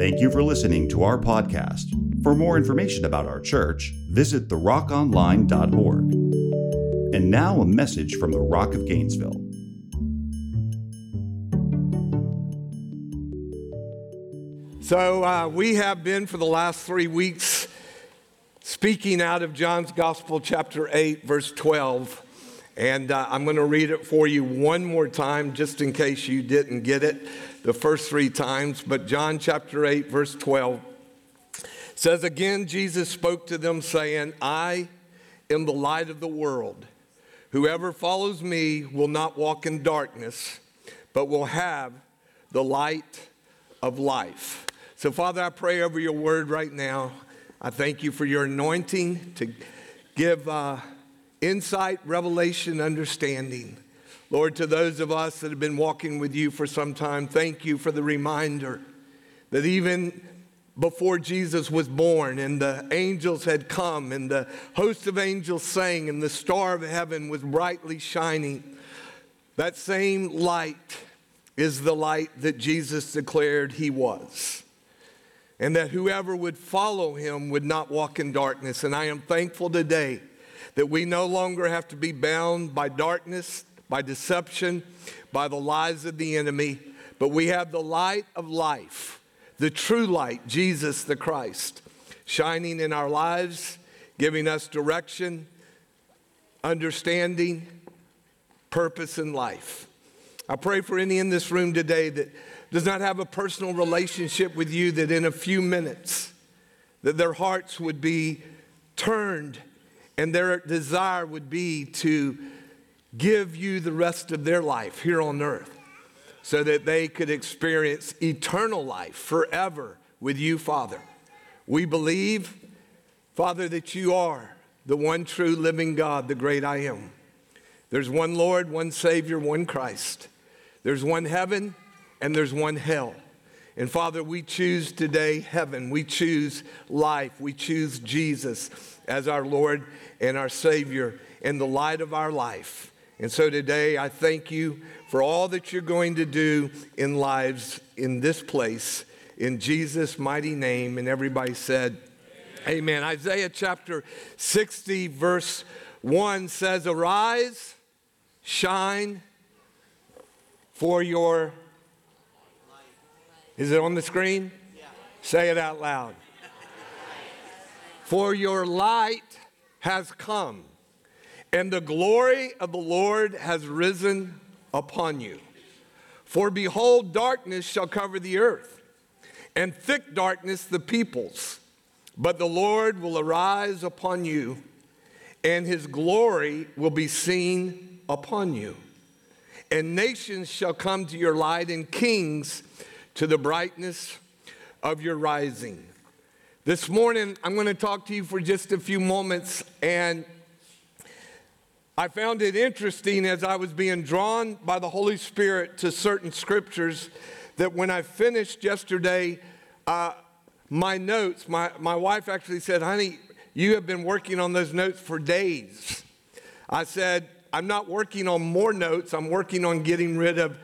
Thank you for listening to our podcast. For more information about our church, visit therockonline.org. And now a message from the Rock of Gainesville. So, uh, we have been for the last three weeks speaking out of John's Gospel, chapter 8, verse 12. And uh, I'm going to read it for you one more time, just in case you didn't get it the first three times. But John chapter 8, verse 12 says, Again, Jesus spoke to them, saying, I am the light of the world. Whoever follows me will not walk in darkness, but will have the light of life. So, Father, I pray over your word right now. I thank you for your anointing to give uh, insight, revelation, understanding. Lord, to those of us that have been walking with you for some time, thank you for the reminder that even before Jesus was born and the angels had come and the host of angels sang and the star of heaven was brightly shining, that same light is the light that Jesus declared he was. And that whoever would follow him would not walk in darkness. And I am thankful today that we no longer have to be bound by darkness, by deception, by the lies of the enemy, but we have the light of life, the true light, Jesus the Christ, shining in our lives, giving us direction, understanding, purpose in life. I pray for any in this room today that does not have a personal relationship with you that in a few minutes that their hearts would be turned and their desire would be to give you the rest of their life here on earth so that they could experience eternal life forever with you, Father. We believe, Father, that you are the one true living God, the great I am. There's one Lord, one Savior, one Christ. There's one heaven and there's one hell. And Father, we choose today heaven. We choose life. We choose Jesus as our Lord and our Savior and the light of our life. And so today, I thank you for all that you're going to do in lives in this place. In Jesus' mighty name. And everybody said, Amen. Amen. Isaiah chapter 60, verse 1 says, Arise, shine, for your. Is it on the screen? Yeah. Say it out loud. For your light has come and the glory of the Lord has risen upon you. For behold, darkness shall cover the earth, and thick darkness the peoples. But the Lord will arise upon you, and his glory will be seen upon you. And nations shall come to your light, and kings to the brightness of your rising. This morning, I'm going to talk to you for just a few moments, and I found it interesting as I was being drawn by the Holy Spirit to certain scriptures that when I finished yesterday, uh, my notes, my, my wife actually said, honey, you have been working on those notes for days. I said, I'm not working on more notes, I'm working on getting rid of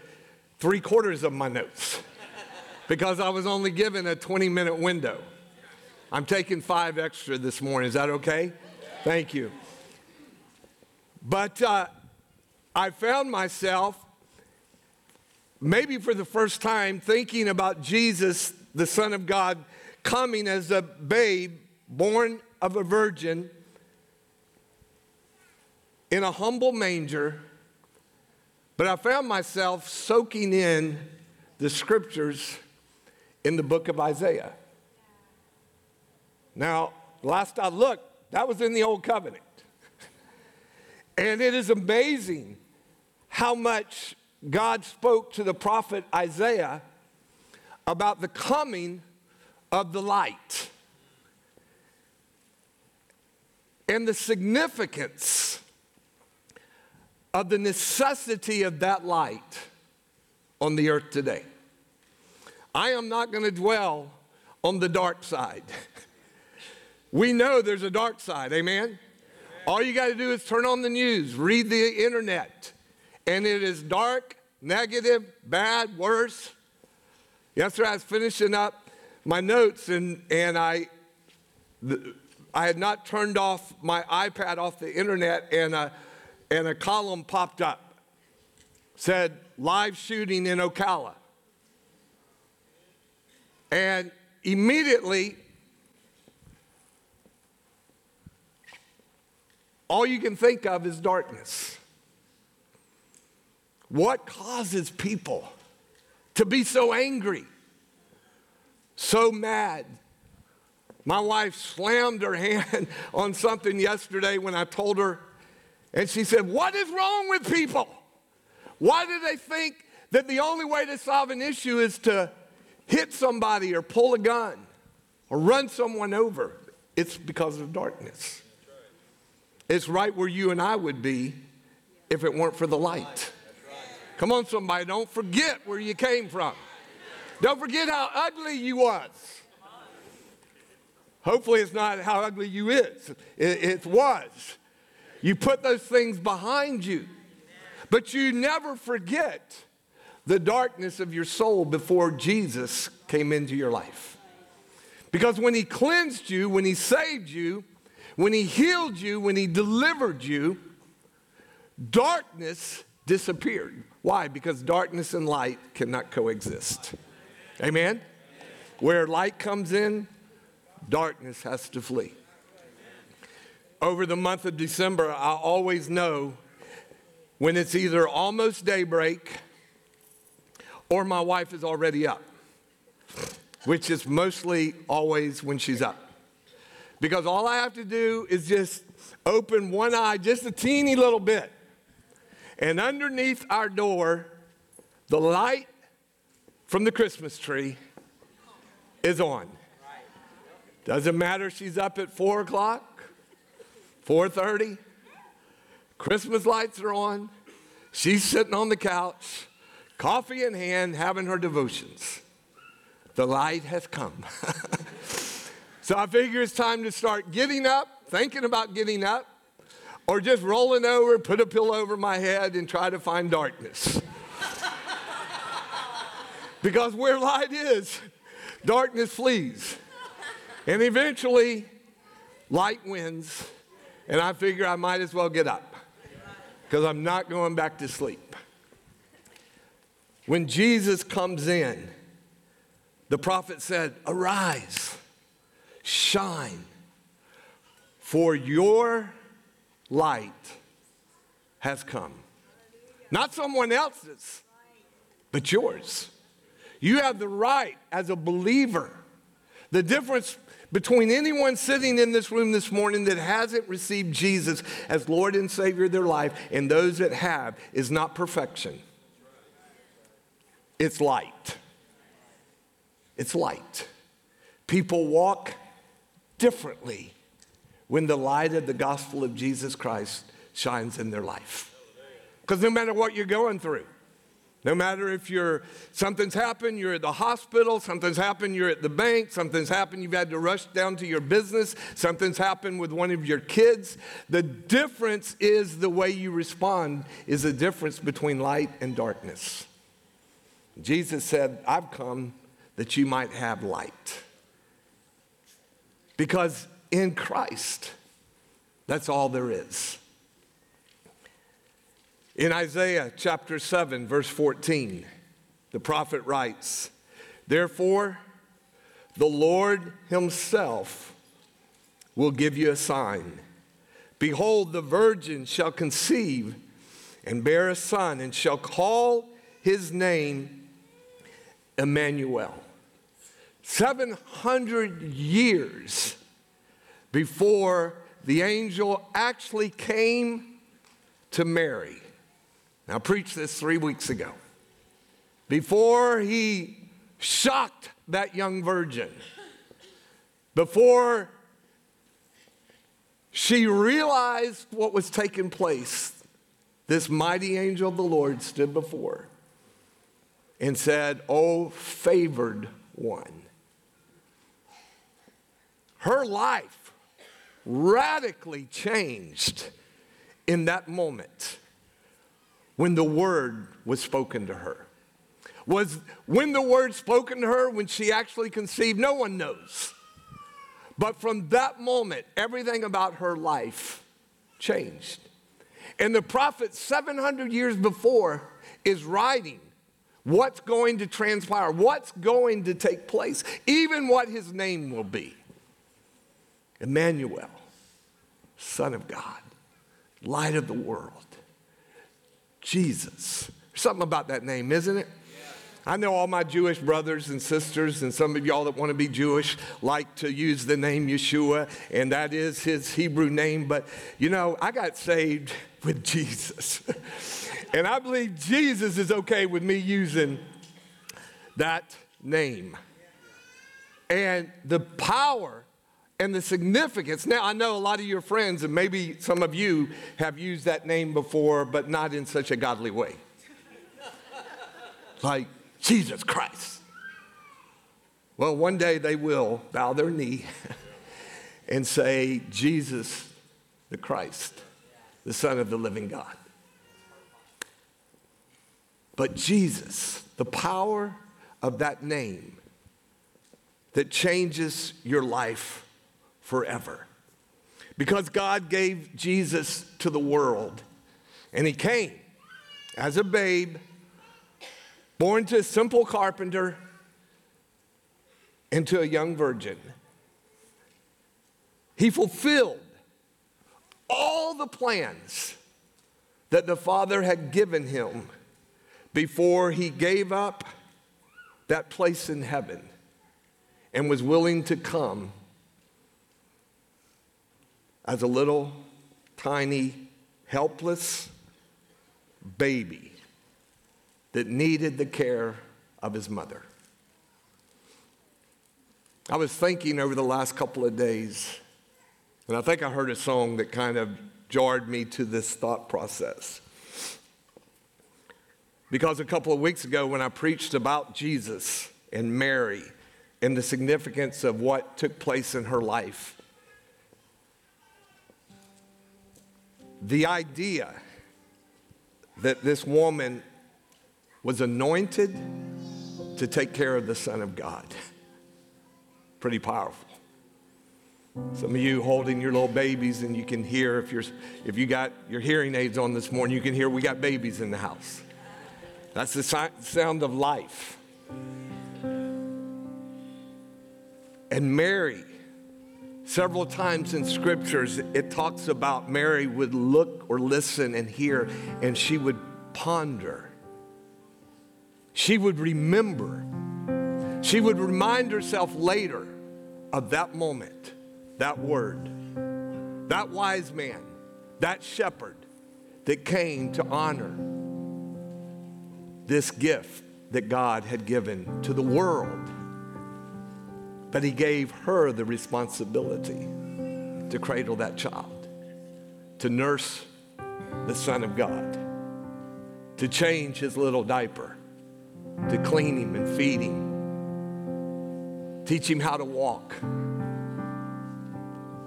three quarters of my notes because I was only given a 20 minute window. I'm taking five extra this morning. Is that okay? Thank you. But uh, I found myself, maybe for the first time, thinking about Jesus, the Son of God, coming as a babe born of a virgin in a humble manger. But I found myself soaking in the scriptures in the book of Isaiah. Now, last I looked, that was in the Old Covenant. And it is amazing how much God spoke to the prophet Isaiah about the coming of the light and the significance of the necessity of that light on the earth today. I am not going to dwell on the dark side. we know there's a dark side, amen? All you got to do is turn on the news, read the internet, and it is dark, negative, bad, worse. Yesterday I was finishing up my notes and, and I, the, I had not turned off my iPad off the internet and a, and a column popped up. Said, live shooting in Ocala. And immediately, all you can think of is darkness. What causes people to be so angry, so mad? My wife slammed her hand on something yesterday when I told her, and she said, What is wrong with people? Why do they think that the only way to solve an issue is to hit somebody or pull a gun or run someone over? It's because of darkness. It's right where you and I would be if it weren't for the light. Come on, somebody, don't forget where you came from. Don't forget how ugly you was. Hopefully, it's not how ugly you is. It, it was. You put those things behind you. But you never forget the darkness of your soul before Jesus came into your life. Because when he cleansed you, when he saved you, when he healed you, when he delivered you, darkness disappeared. Why? Because darkness and light cannot coexist. Amen? Where light comes in, darkness has to flee. Over the month of December, I always know when it's either almost daybreak or my wife is already up, which is mostly always when she's up. Because all I have to do is just open one eye just a teeny little bit. And underneath our door, the light from the Christmas tree is on. Doesn't matter she's up at 4 o'clock, 4.30, Christmas lights are on. She's sitting on the couch, coffee in hand, having her devotions. The light has come. so I figure it's time to start getting up, thinking about getting up, or just rolling over, put a pillow over my head, and try to find darkness. because where light is, darkness flees. And eventually, light wins, and I figure I might as well get up because I'm not going back to sleep. When Jesus comes in, the prophet said, Arise, shine, for your light has come. Not someone else's, but yours. You have the right as a believer. The difference between anyone sitting in this room this morning that hasn't received Jesus as Lord and Savior of their life and those that have is not perfection. It's light. It's light. People walk differently when the light of the gospel of Jesus Christ shines in their life. Because no matter what you're going through, no matter if you're something's happened, you're at the hospital, something's happened, you're at the bank, something's happened, you've had to rush down to your business, something's happened with one of your kids. The difference is the way you respond is the difference between light and darkness. Jesus said, I've come that you might have light. Because in Christ, that's all there is. In Isaiah chapter 7, verse 14, the prophet writes, Therefore, the Lord Himself will give you a sign. Behold, the virgin shall conceive and bear a son, and shall call his name Emmanuel. 700 years before the angel actually came to Mary now, I preached this three weeks ago. Before he shocked that young virgin, before she realized what was taking place, this mighty angel of the Lord stood before and said, Oh, favored one. Her life radically changed in that moment when the word was spoken to her. Was when the word spoken to her, when she actually conceived, no one knows. But from that moment, everything about her life changed. And the prophet, 700 years before, is writing what's going to transpire, what's going to take place, even what his name will be Emmanuel, Son of God, Light of the world, Jesus. Something about that name, isn't it? I know all my Jewish brothers and sisters, and some of y'all that want to be Jewish like to use the name Yeshua, and that is his Hebrew name. But you know, I got saved with Jesus. and I believe Jesus is okay with me using that name. And the power and the significance. Now, I know a lot of your friends, and maybe some of you have used that name before, but not in such a godly way. like, Jesus Christ. Well, one day they will bow their knee and say, Jesus the Christ, the Son of the living God. But Jesus, the power of that name that changes your life forever. Because God gave Jesus to the world, and He came as a babe born to a simple carpenter and to a young virgin. He fulfilled all the plans that the Father had given him before he gave up that place in heaven and was willing to come as a little tiny, helpless baby that needed the care of his mother. I was thinking over the last couple of days, and I think I heard a song that kind of jarred me to this thought process. Because a couple of weeks ago, when I preached about Jesus and Mary and the significance of what took place in her life, the idea that this woman was anointed to take care of the Son of God. Pretty powerful. Some of you holding your little babies, and you can hear if you're if you got your hearing aids on this morning, you can hear we got babies in the house. That's the sound of life. And Mary, several times in scriptures, it talks about Mary would look or listen and hear, and she would ponder she would remember. She would remind herself later of that moment, that word, that wise man, that shepherd that came to honor this gift that God had given to the world. But he gave her the responsibility to cradle that child, to nurse the Son of God, to change his little diaper to clean him and feed him, teach him how to walk.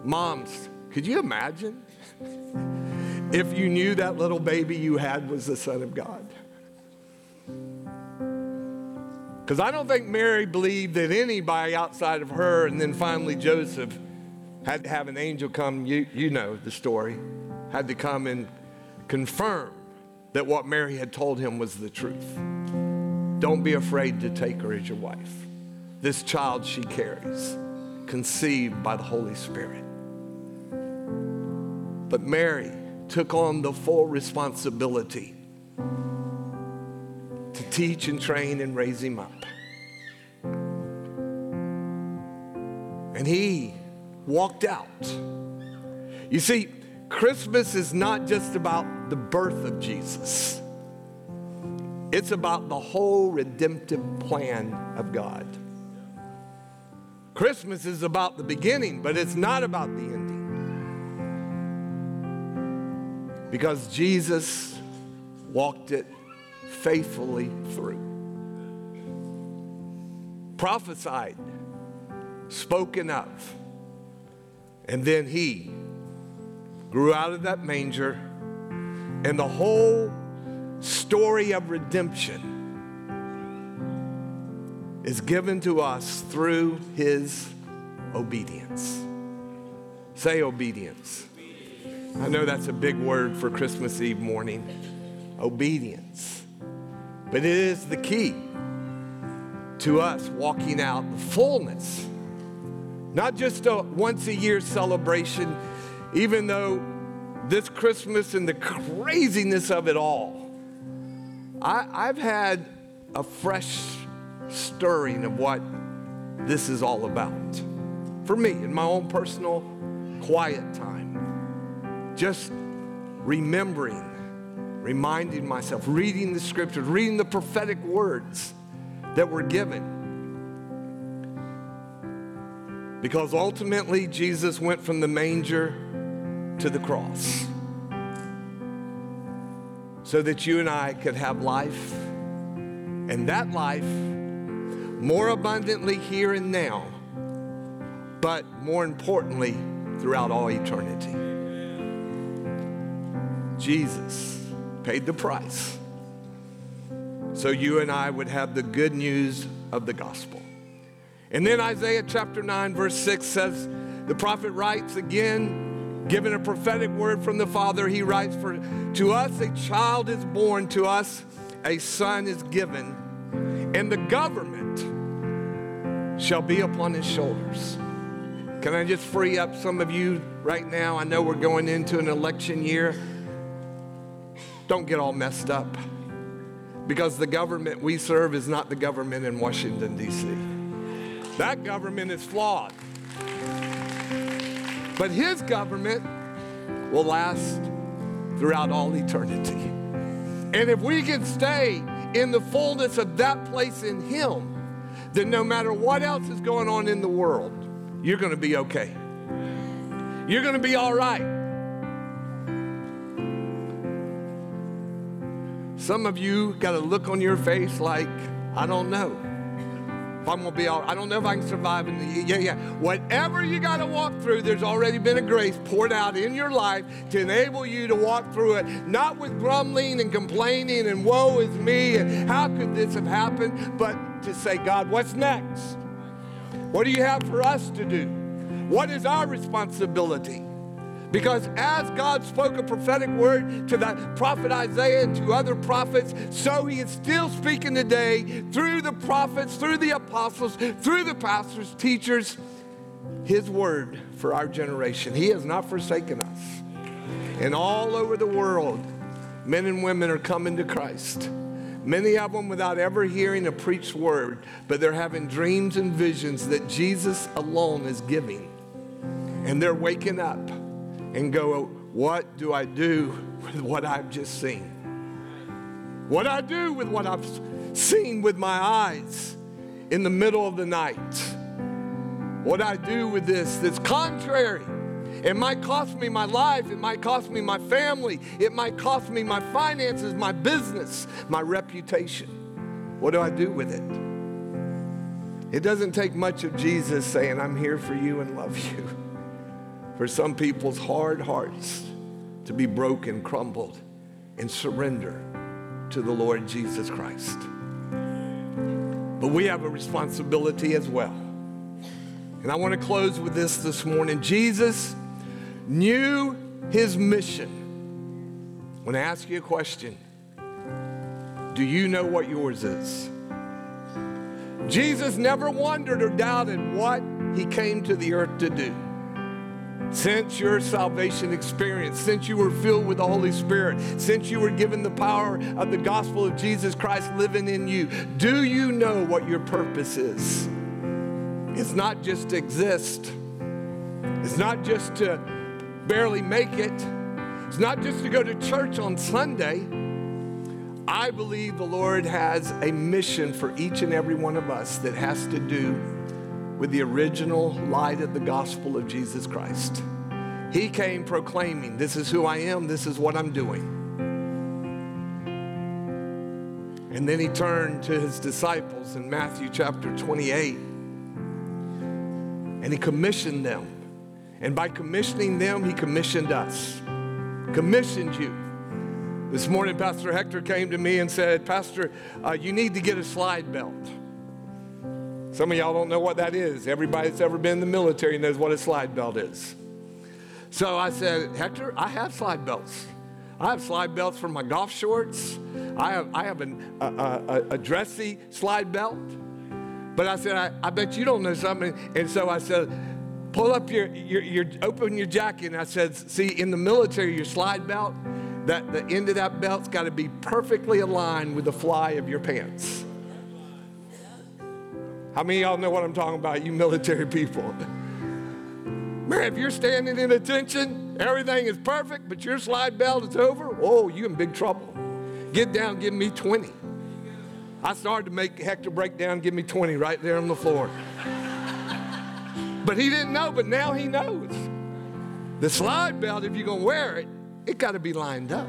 Moms, could you imagine if you knew that little baby you had was the Son of God? Because I don't think Mary believed that anybody outside of her and then finally Joseph had to have an angel come, you, you know the story, had to come and confirm that what Mary had told him was the truth. Don't be afraid to take her as your wife. This child she carries, conceived by the Holy Spirit. But Mary took on the full responsibility teach and train and raise him up. And he walked out. You see, Christmas is not just about the birth of Jesus. It's about the whole redemptive plan of God. Christmas is about the beginning, but it's not about the ending. Because Jesus walked it faithfully through. Prophesied, spoken of, and then he grew out of that manger, and the whole story of redemption is given to us through his obedience. Say obedience. I know that's a big word for Christmas Eve morning. Obedience. But it is the key to us walking out the fullness. Not just a once a year celebration, even though this Christmas and the craziness of it all, I, have had a fresh stirring of what this is all about. For me, in my own personal quiet time, just remembering, reminding myself, reading the scriptures, reading the prophetic words that were given. Because ultimately, Jesus went from the manger to the cross so that you and I could have life, and that life more abundantly here and now, but more importantly, throughout all eternity. Jesus paid the price so you and I would have the good news of the gospel. And then Isaiah chapter 9, verse 6 says, the prophet writes again, given a prophetic word from the Father, he writes, For to us a child is born, to us a son is given, and the government shall be upon his shoulders. Can I just free up some of you right now? I know we're going into an election year. Don't get all messed up because the government we serve is not the government in Washington, D.C. That government is flawed. But his government will last throughout all eternity. And if we can stay in the fullness of that place in him, then no matter what else is going on in the world, you're going to be okay. You're going to be all right. Some of you got a look on your face like, I don't know if I'm gonna be all I don't know if I can survive in the yeah, yeah. Whatever you gotta walk through, there's already been a grace poured out in your life to enable you to walk through it, not with grumbling and complaining and woe is me and how could this have happened, but to say, God, what's next? What do you have for us to do? What is our responsibility? Because as God spoke a prophetic word to the prophet Isaiah and to other prophets, so he is still speaking today through the prophets, through the apostles, through the pastors, teachers, his word for our generation. He has not forsaken us. And all over the world, men and women are coming to Christ. Many of them without ever hearing a preached word, but they're having dreams and visions that Jesus alone is giving. And they're waking up and go, what do I do with what I've just seen? What I do with what I've seen with my eyes in the middle of the night? What I do with this that's contrary. It might cost me my life. It might cost me my family. It might cost me my finances, my business, my reputation. What do I do with it? It doesn't take much of Jesus saying, I'm here for you and love you for some people's hard hearts to be broken, crumbled, and surrender to the Lord Jesus Christ. But we have a responsibility as well. And I want to close with this this morning. Jesus knew his mission. When I want to ask you a question Do you know what yours is? Jesus never wondered or doubted what he came to the earth to do. Since your salvation experience, since you were filled with the Holy Spirit, since you were given the power of the gospel of Jesus Christ living in you, do you know what your purpose is? It's not just to exist, it's not just to barely make it, it's not just to go to church on Sunday. I believe the Lord has a mission for each and every one of us that has to do with the original light of the gospel of Jesus Christ. He came proclaiming, This is who I am, this is what I'm doing. And then he turned to his disciples in Matthew chapter 28 and he commissioned them. And by commissioning them, he commissioned us. Commissioned you. This morning, Pastor Hector came to me and said, Pastor, uh, you need to get a slide belt. Some of y'all don't know what that is. Everybody that's ever been in the military knows what a slide belt is. So I said, Hector, I have slide belts. I have slide belts for my golf shorts. I have, I have an, a, a, a dressy slide belt. But I said, I, I bet you don't know something. And so I said, pull up your, your, your, open your jacket. And I said, see, in the military, your slide belt, that the end of that belt's got to be perfectly aligned with the fly of your pants. How many y'all know what I'm talking about, you military people? Man, if you're standing in attention, everything is perfect, but your slide belt is over, oh, you in big trouble. Get down, give me 20. I started to make Hector break down, give me 20 right there on the floor. but he didn't know, but now he knows. The slide belt, if you're to wear it, it got to be lined up.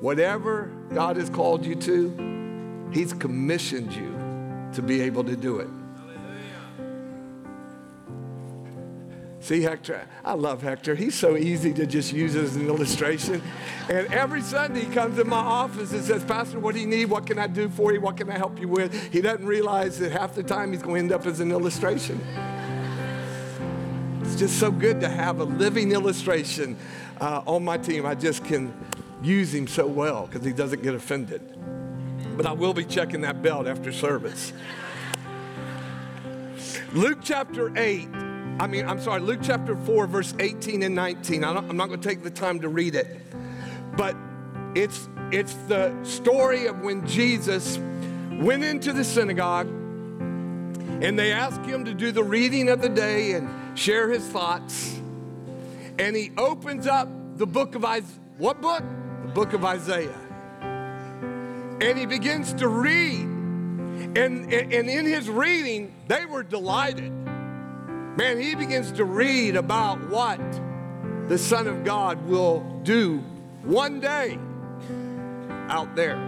Whatever God has called you to, He's commissioned you to be able to do it. See, Hector, I love Hector. He's so easy to just use as an illustration. And every Sunday he comes in my office and says, Pastor, what do you need? What can I do for you? What can I help you with? He doesn't realize that half the time he's going to end up as an illustration. It's just so good to have a living illustration uh, on my team. I just can use him so well because he doesn't get offended. But I will be checking that belt after service. Luke chapter 8 I mean, I'm sorry, Luke chapter 4, verse 18 and 19. I'm not going to take the time to read it, but it's, it's the story of when Jesus went into the synagogue and they asked him to do the reading of the day and share his thoughts. And he opens up the book of Isaiah. What book? The book of Isaiah. And he begins to read. And, and in his reading, they were delighted man, he begins to read about what the Son of God will do one day out there.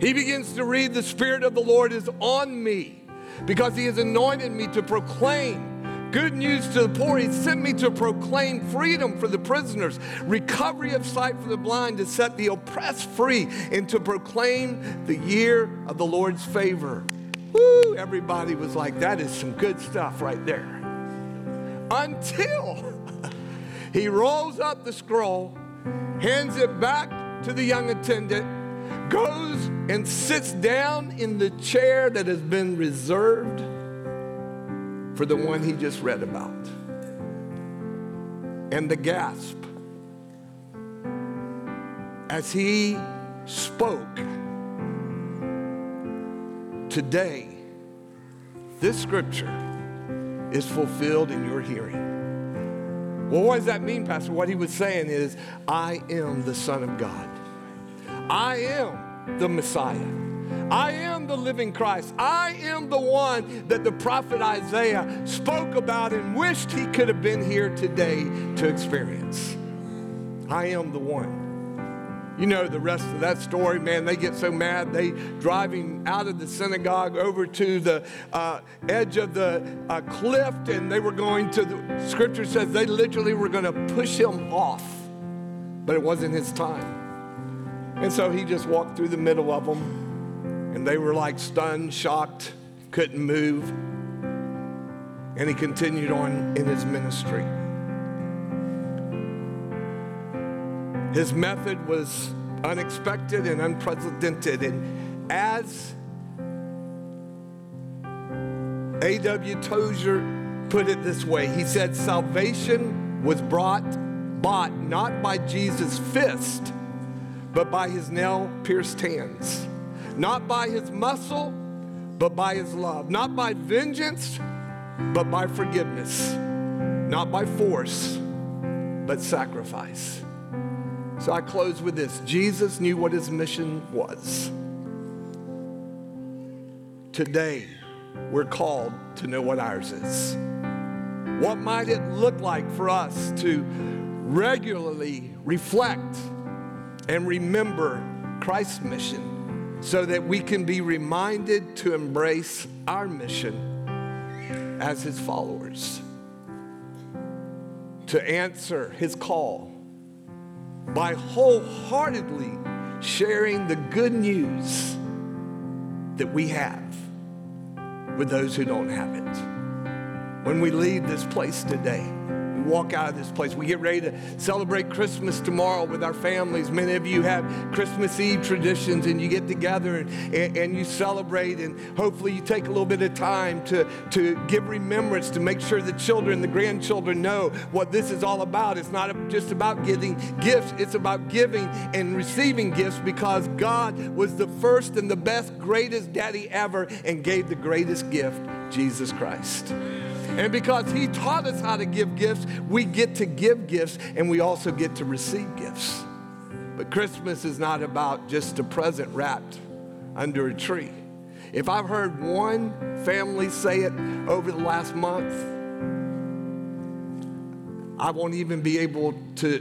He begins to read, The Spirit of the Lord is on me because He has anointed me to proclaim good news to the poor. He sent me to proclaim freedom for the prisoners, recovery of sight for the blind, to set the oppressed free, and to proclaim the year of the Lord's favor. Woo, everybody was like, that is some good stuff right there. Until he rolls up the scroll, hands it back to the young attendant, goes and sits down in the chair that has been reserved for the one he just read about. And the gasp as he spoke Today, this scripture is fulfilled in your hearing. Well, what does that mean, Pastor? What he was saying is, I am the Son of God. I am the Messiah. I am the living Christ. I am the one that the prophet Isaiah spoke about and wished he could have been here today to experience. I am the one. You know the rest of that story, man. They get so mad. They driving out of the synagogue over to the uh, edge of the uh, cliff, and they were going to. The scripture says they literally were going to push him off, but it wasn't his time. And so he just walked through the middle of them, and they were like stunned, shocked, couldn't move. And he continued on in his ministry. His method was unexpected and unprecedented. And as A.W. Tozer put it this way he said, Salvation was brought, bought not by Jesus' fist, but by his nail pierced hands. Not by his muscle, but by his love. Not by vengeance, but by forgiveness. Not by force, but sacrifice. So I close with this Jesus knew what his mission was. Today, we're called to know what ours is. What might it look like for us to regularly reflect and remember Christ's mission so that we can be reminded to embrace our mission as his followers? To answer his call by wholeheartedly sharing the good news that we have with those who don't have it. When we leave this place today, walk out of this place. We get ready to celebrate Christmas tomorrow with our families. Many of you have Christmas Eve traditions and you get together and, and, and, you celebrate, and hopefully you take a little bit of time to, to give remembrance to make sure the children, the grandchildren know what this is all about. It's not just about giving gifts, it's about giving and receiving gifts because God was the first and the best, greatest daddy ever and gave the greatest gift, Jesus Christ. And because He taught us how to give gifts, we get to give gifts and we also get to receive gifts. But Christmas is not about just a present wrapped under a tree. If I've heard one family say it over the last month, I won't even be able to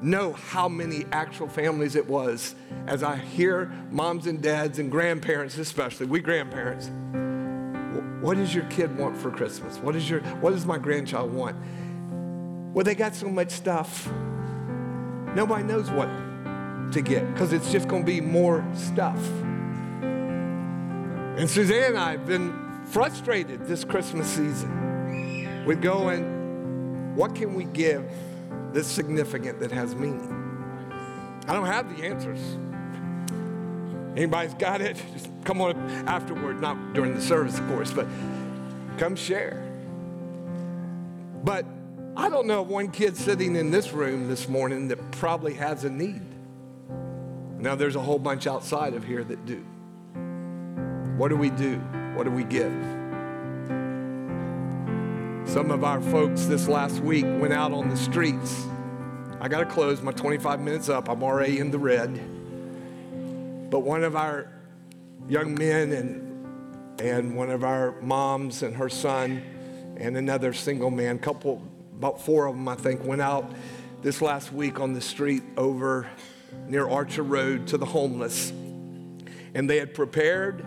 know how many actual families it was as I hear moms and dads and grandparents, especially, we grandparents, what does your kid want for Christmas? What, is your, what does my grandchild want? Well, they got so much stuff. Nobody knows what to get because it's just going to be more stuff. And Suzanne and I have been frustrated this Christmas season with going, what can we give that's significant that has meaning? I don't have the answers. Anybody's got it? Just come on afterward, not during the service, of course, but come share. But I don't know one kid sitting in this room this morning that probably has a need. Now, there's a whole bunch outside of here that do. What do we do? What do we give? Some of our folks this last week went out on the streets. I got to close, my 25 minutes up. I'm already in the red. But one of our young men and, and one of our moms and her son and another single man, couple, about four of them, I think, went out this last week on the street over near Archer Road to the homeless. And they had prepared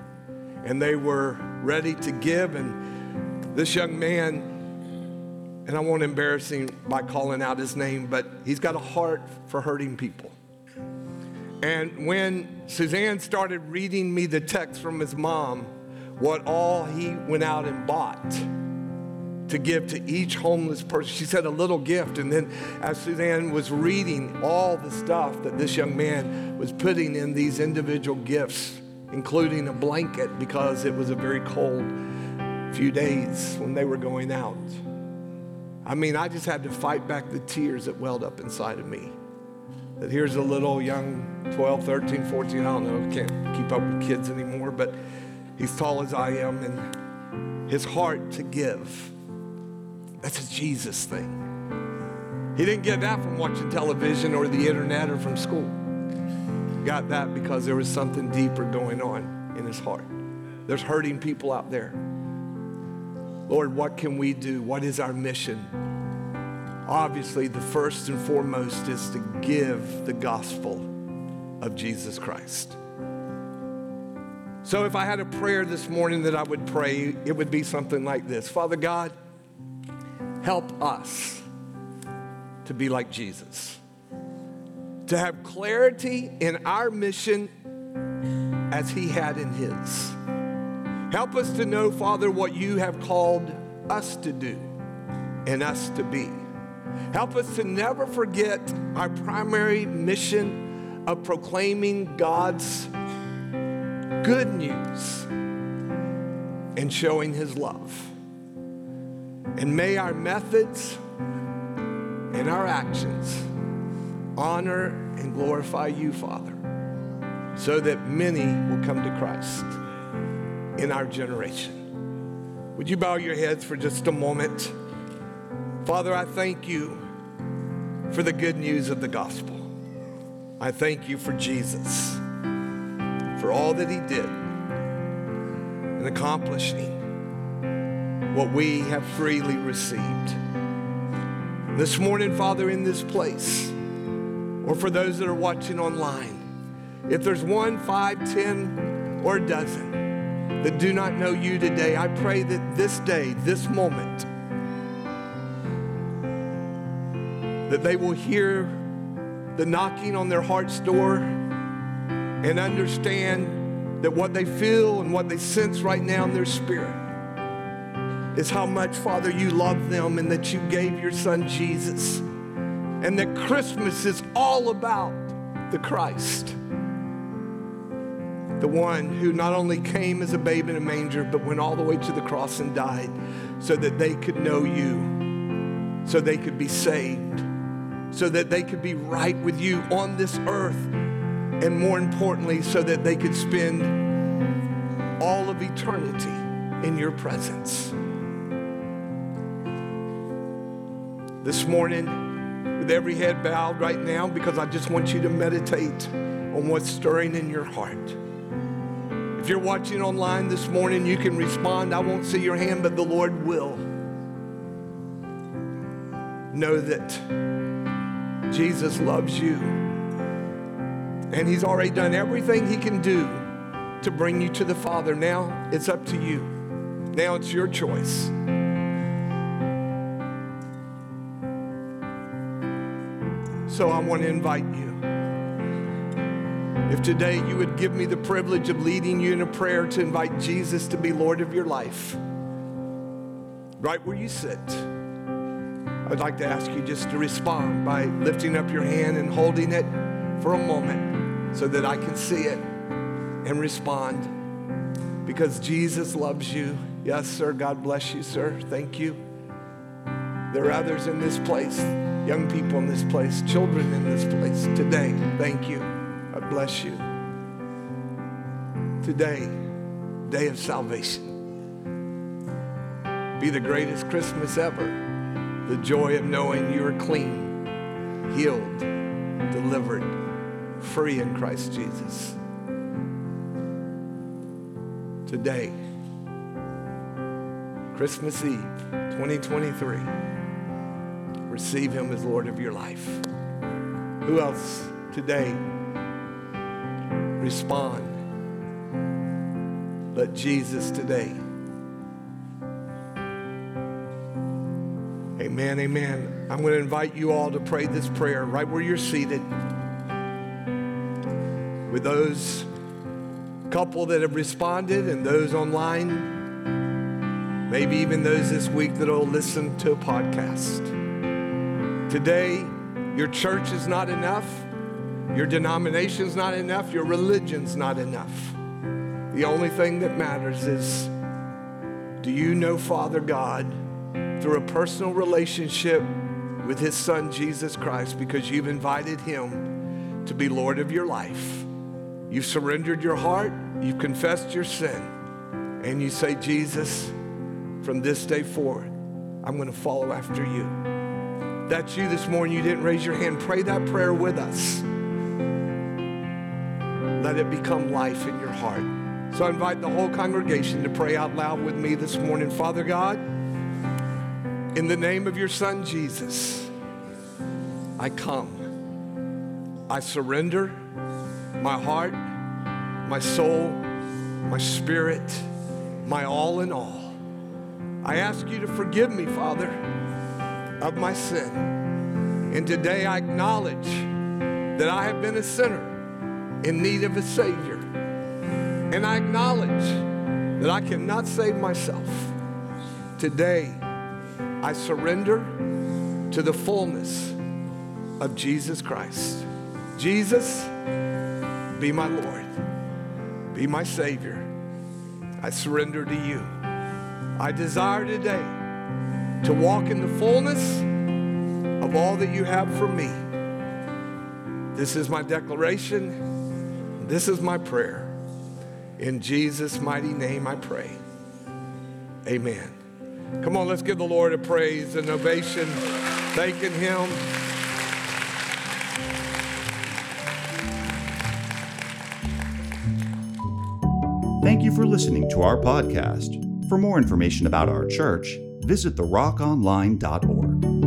and they were ready to give. And this young man, and I won't embarrass him by calling out his name, but he's got a heart for hurting people. And when Suzanne started reading me the text from his mom, what all he went out and bought to give to each homeless person. She said a little gift. And then as Suzanne was reading all the stuff that this young man was putting in these individual gifts, including a blanket because it was a very cold few days when they were going out. I mean, I just had to fight back the tears that welled up inside of me that here's a little young 12, 13, 14, I don't know, can't keep up with kids anymore, but he's tall as I am, and his heart to give. That's a Jesus thing. He didn't get that from watching television or the internet or from school. Got that because there was something deeper going on in his heart. There's hurting people out there. Lord, what can we do? What is our mission? Obviously, the first and foremost is to give the gospel of Jesus Christ. So, if I had a prayer this morning that I would pray, it would be something like this Father God, help us to be like Jesus, to have clarity in our mission as He had in His. Help us to know, Father, what you have called us to do and us to be. Help us to never forget our primary mission of proclaiming God's good news and showing His love. And may our methods and our actions honor and glorify you, Father, so that many will come to Christ in our generation. Would you bow your heads for just a moment? Father, I thank you for the good news of the gospel. I thank you for Jesus, for all that he did in accomplishing what we have freely received. This morning, Father, in this place, or for those that are watching online, if there's one, five, ten, or a dozen that do not know you today, I pray that this day, this moment, that they will hear the knocking on their heart's door and understand that what they feel and what they sense right now in their spirit is how much, Father, you love them and that you gave your son Jesus. And that Christmas is all about the Christ, the one who not only came as a babe in a manger, but went all the way to the cross and died so that they could know you, so they could be saved, so that they could be right with you on this earth, and more importantly, so that they could spend all of eternity in your presence. This morning, with every head bowed right now because I just want you to meditate on what's stirring in your heart. If you're watching online this morning, you can respond. I won't see your hand, but the Lord will. Know that Jesus loves you. And He's already done everything He can do to bring you to the Father. Now it's up to you. Now it's your choice. So I want to invite you. If today you would give me the privilege of leading you in a prayer to invite Jesus to be Lord of your life, right where you sit, I'd like to ask you just to respond by lifting up your hand and holding it for a moment so that I can see it and respond. Because Jesus loves you. Yes, sir. God bless you, sir. Thank you. There are others in this place young people in this place, children in this place today. Thank you. God bless you. Today, day of salvation. Be the greatest Christmas ever. The joy of knowing you are clean, healed, delivered, free in Christ Jesus. Today, Christmas Eve, 2023 receive him as Lord of your life. Who else today? Respond. Let Jesus today. Amen, amen. I'm going to invite you all to pray this prayer right where you're seated with those couple that have responded and those online, maybe even those this week that will listen to a podcast. Today, your church is not enough, your denomination's not enough, your religion's not enough. The only thing that matters is do you know Father God through a personal relationship with His Son Jesus Christ because you've invited Him to be Lord of your life? You've surrendered your heart, you've confessed your sin, and you say, Jesus, from this day forward, I'm going to follow after you that's you this morning, you didn't raise your hand, pray that prayer with us. Let it become life in your heart. So I invite the whole congregation to pray out loud with me this morning. Father God, in the name of your Son Jesus, I come. I surrender my heart, my soul, my spirit, my all in all. I ask you to forgive me, Father of my sin. And today I acknowledge that I have been a sinner in need of a Savior. And I acknowledge that I cannot save myself. Today, I surrender to the fullness of Jesus Christ. Jesus, be my Lord, be my Savior. I surrender to you. I desire today to walk in the fullness of all that you have for me. This is my declaration. This is my prayer. In Jesus' mighty name I pray. Amen. Come on, let's give the Lord a praise and ovation, thanking Him. Thank you for listening to our podcast. For more information about our church, visit therockonline.org.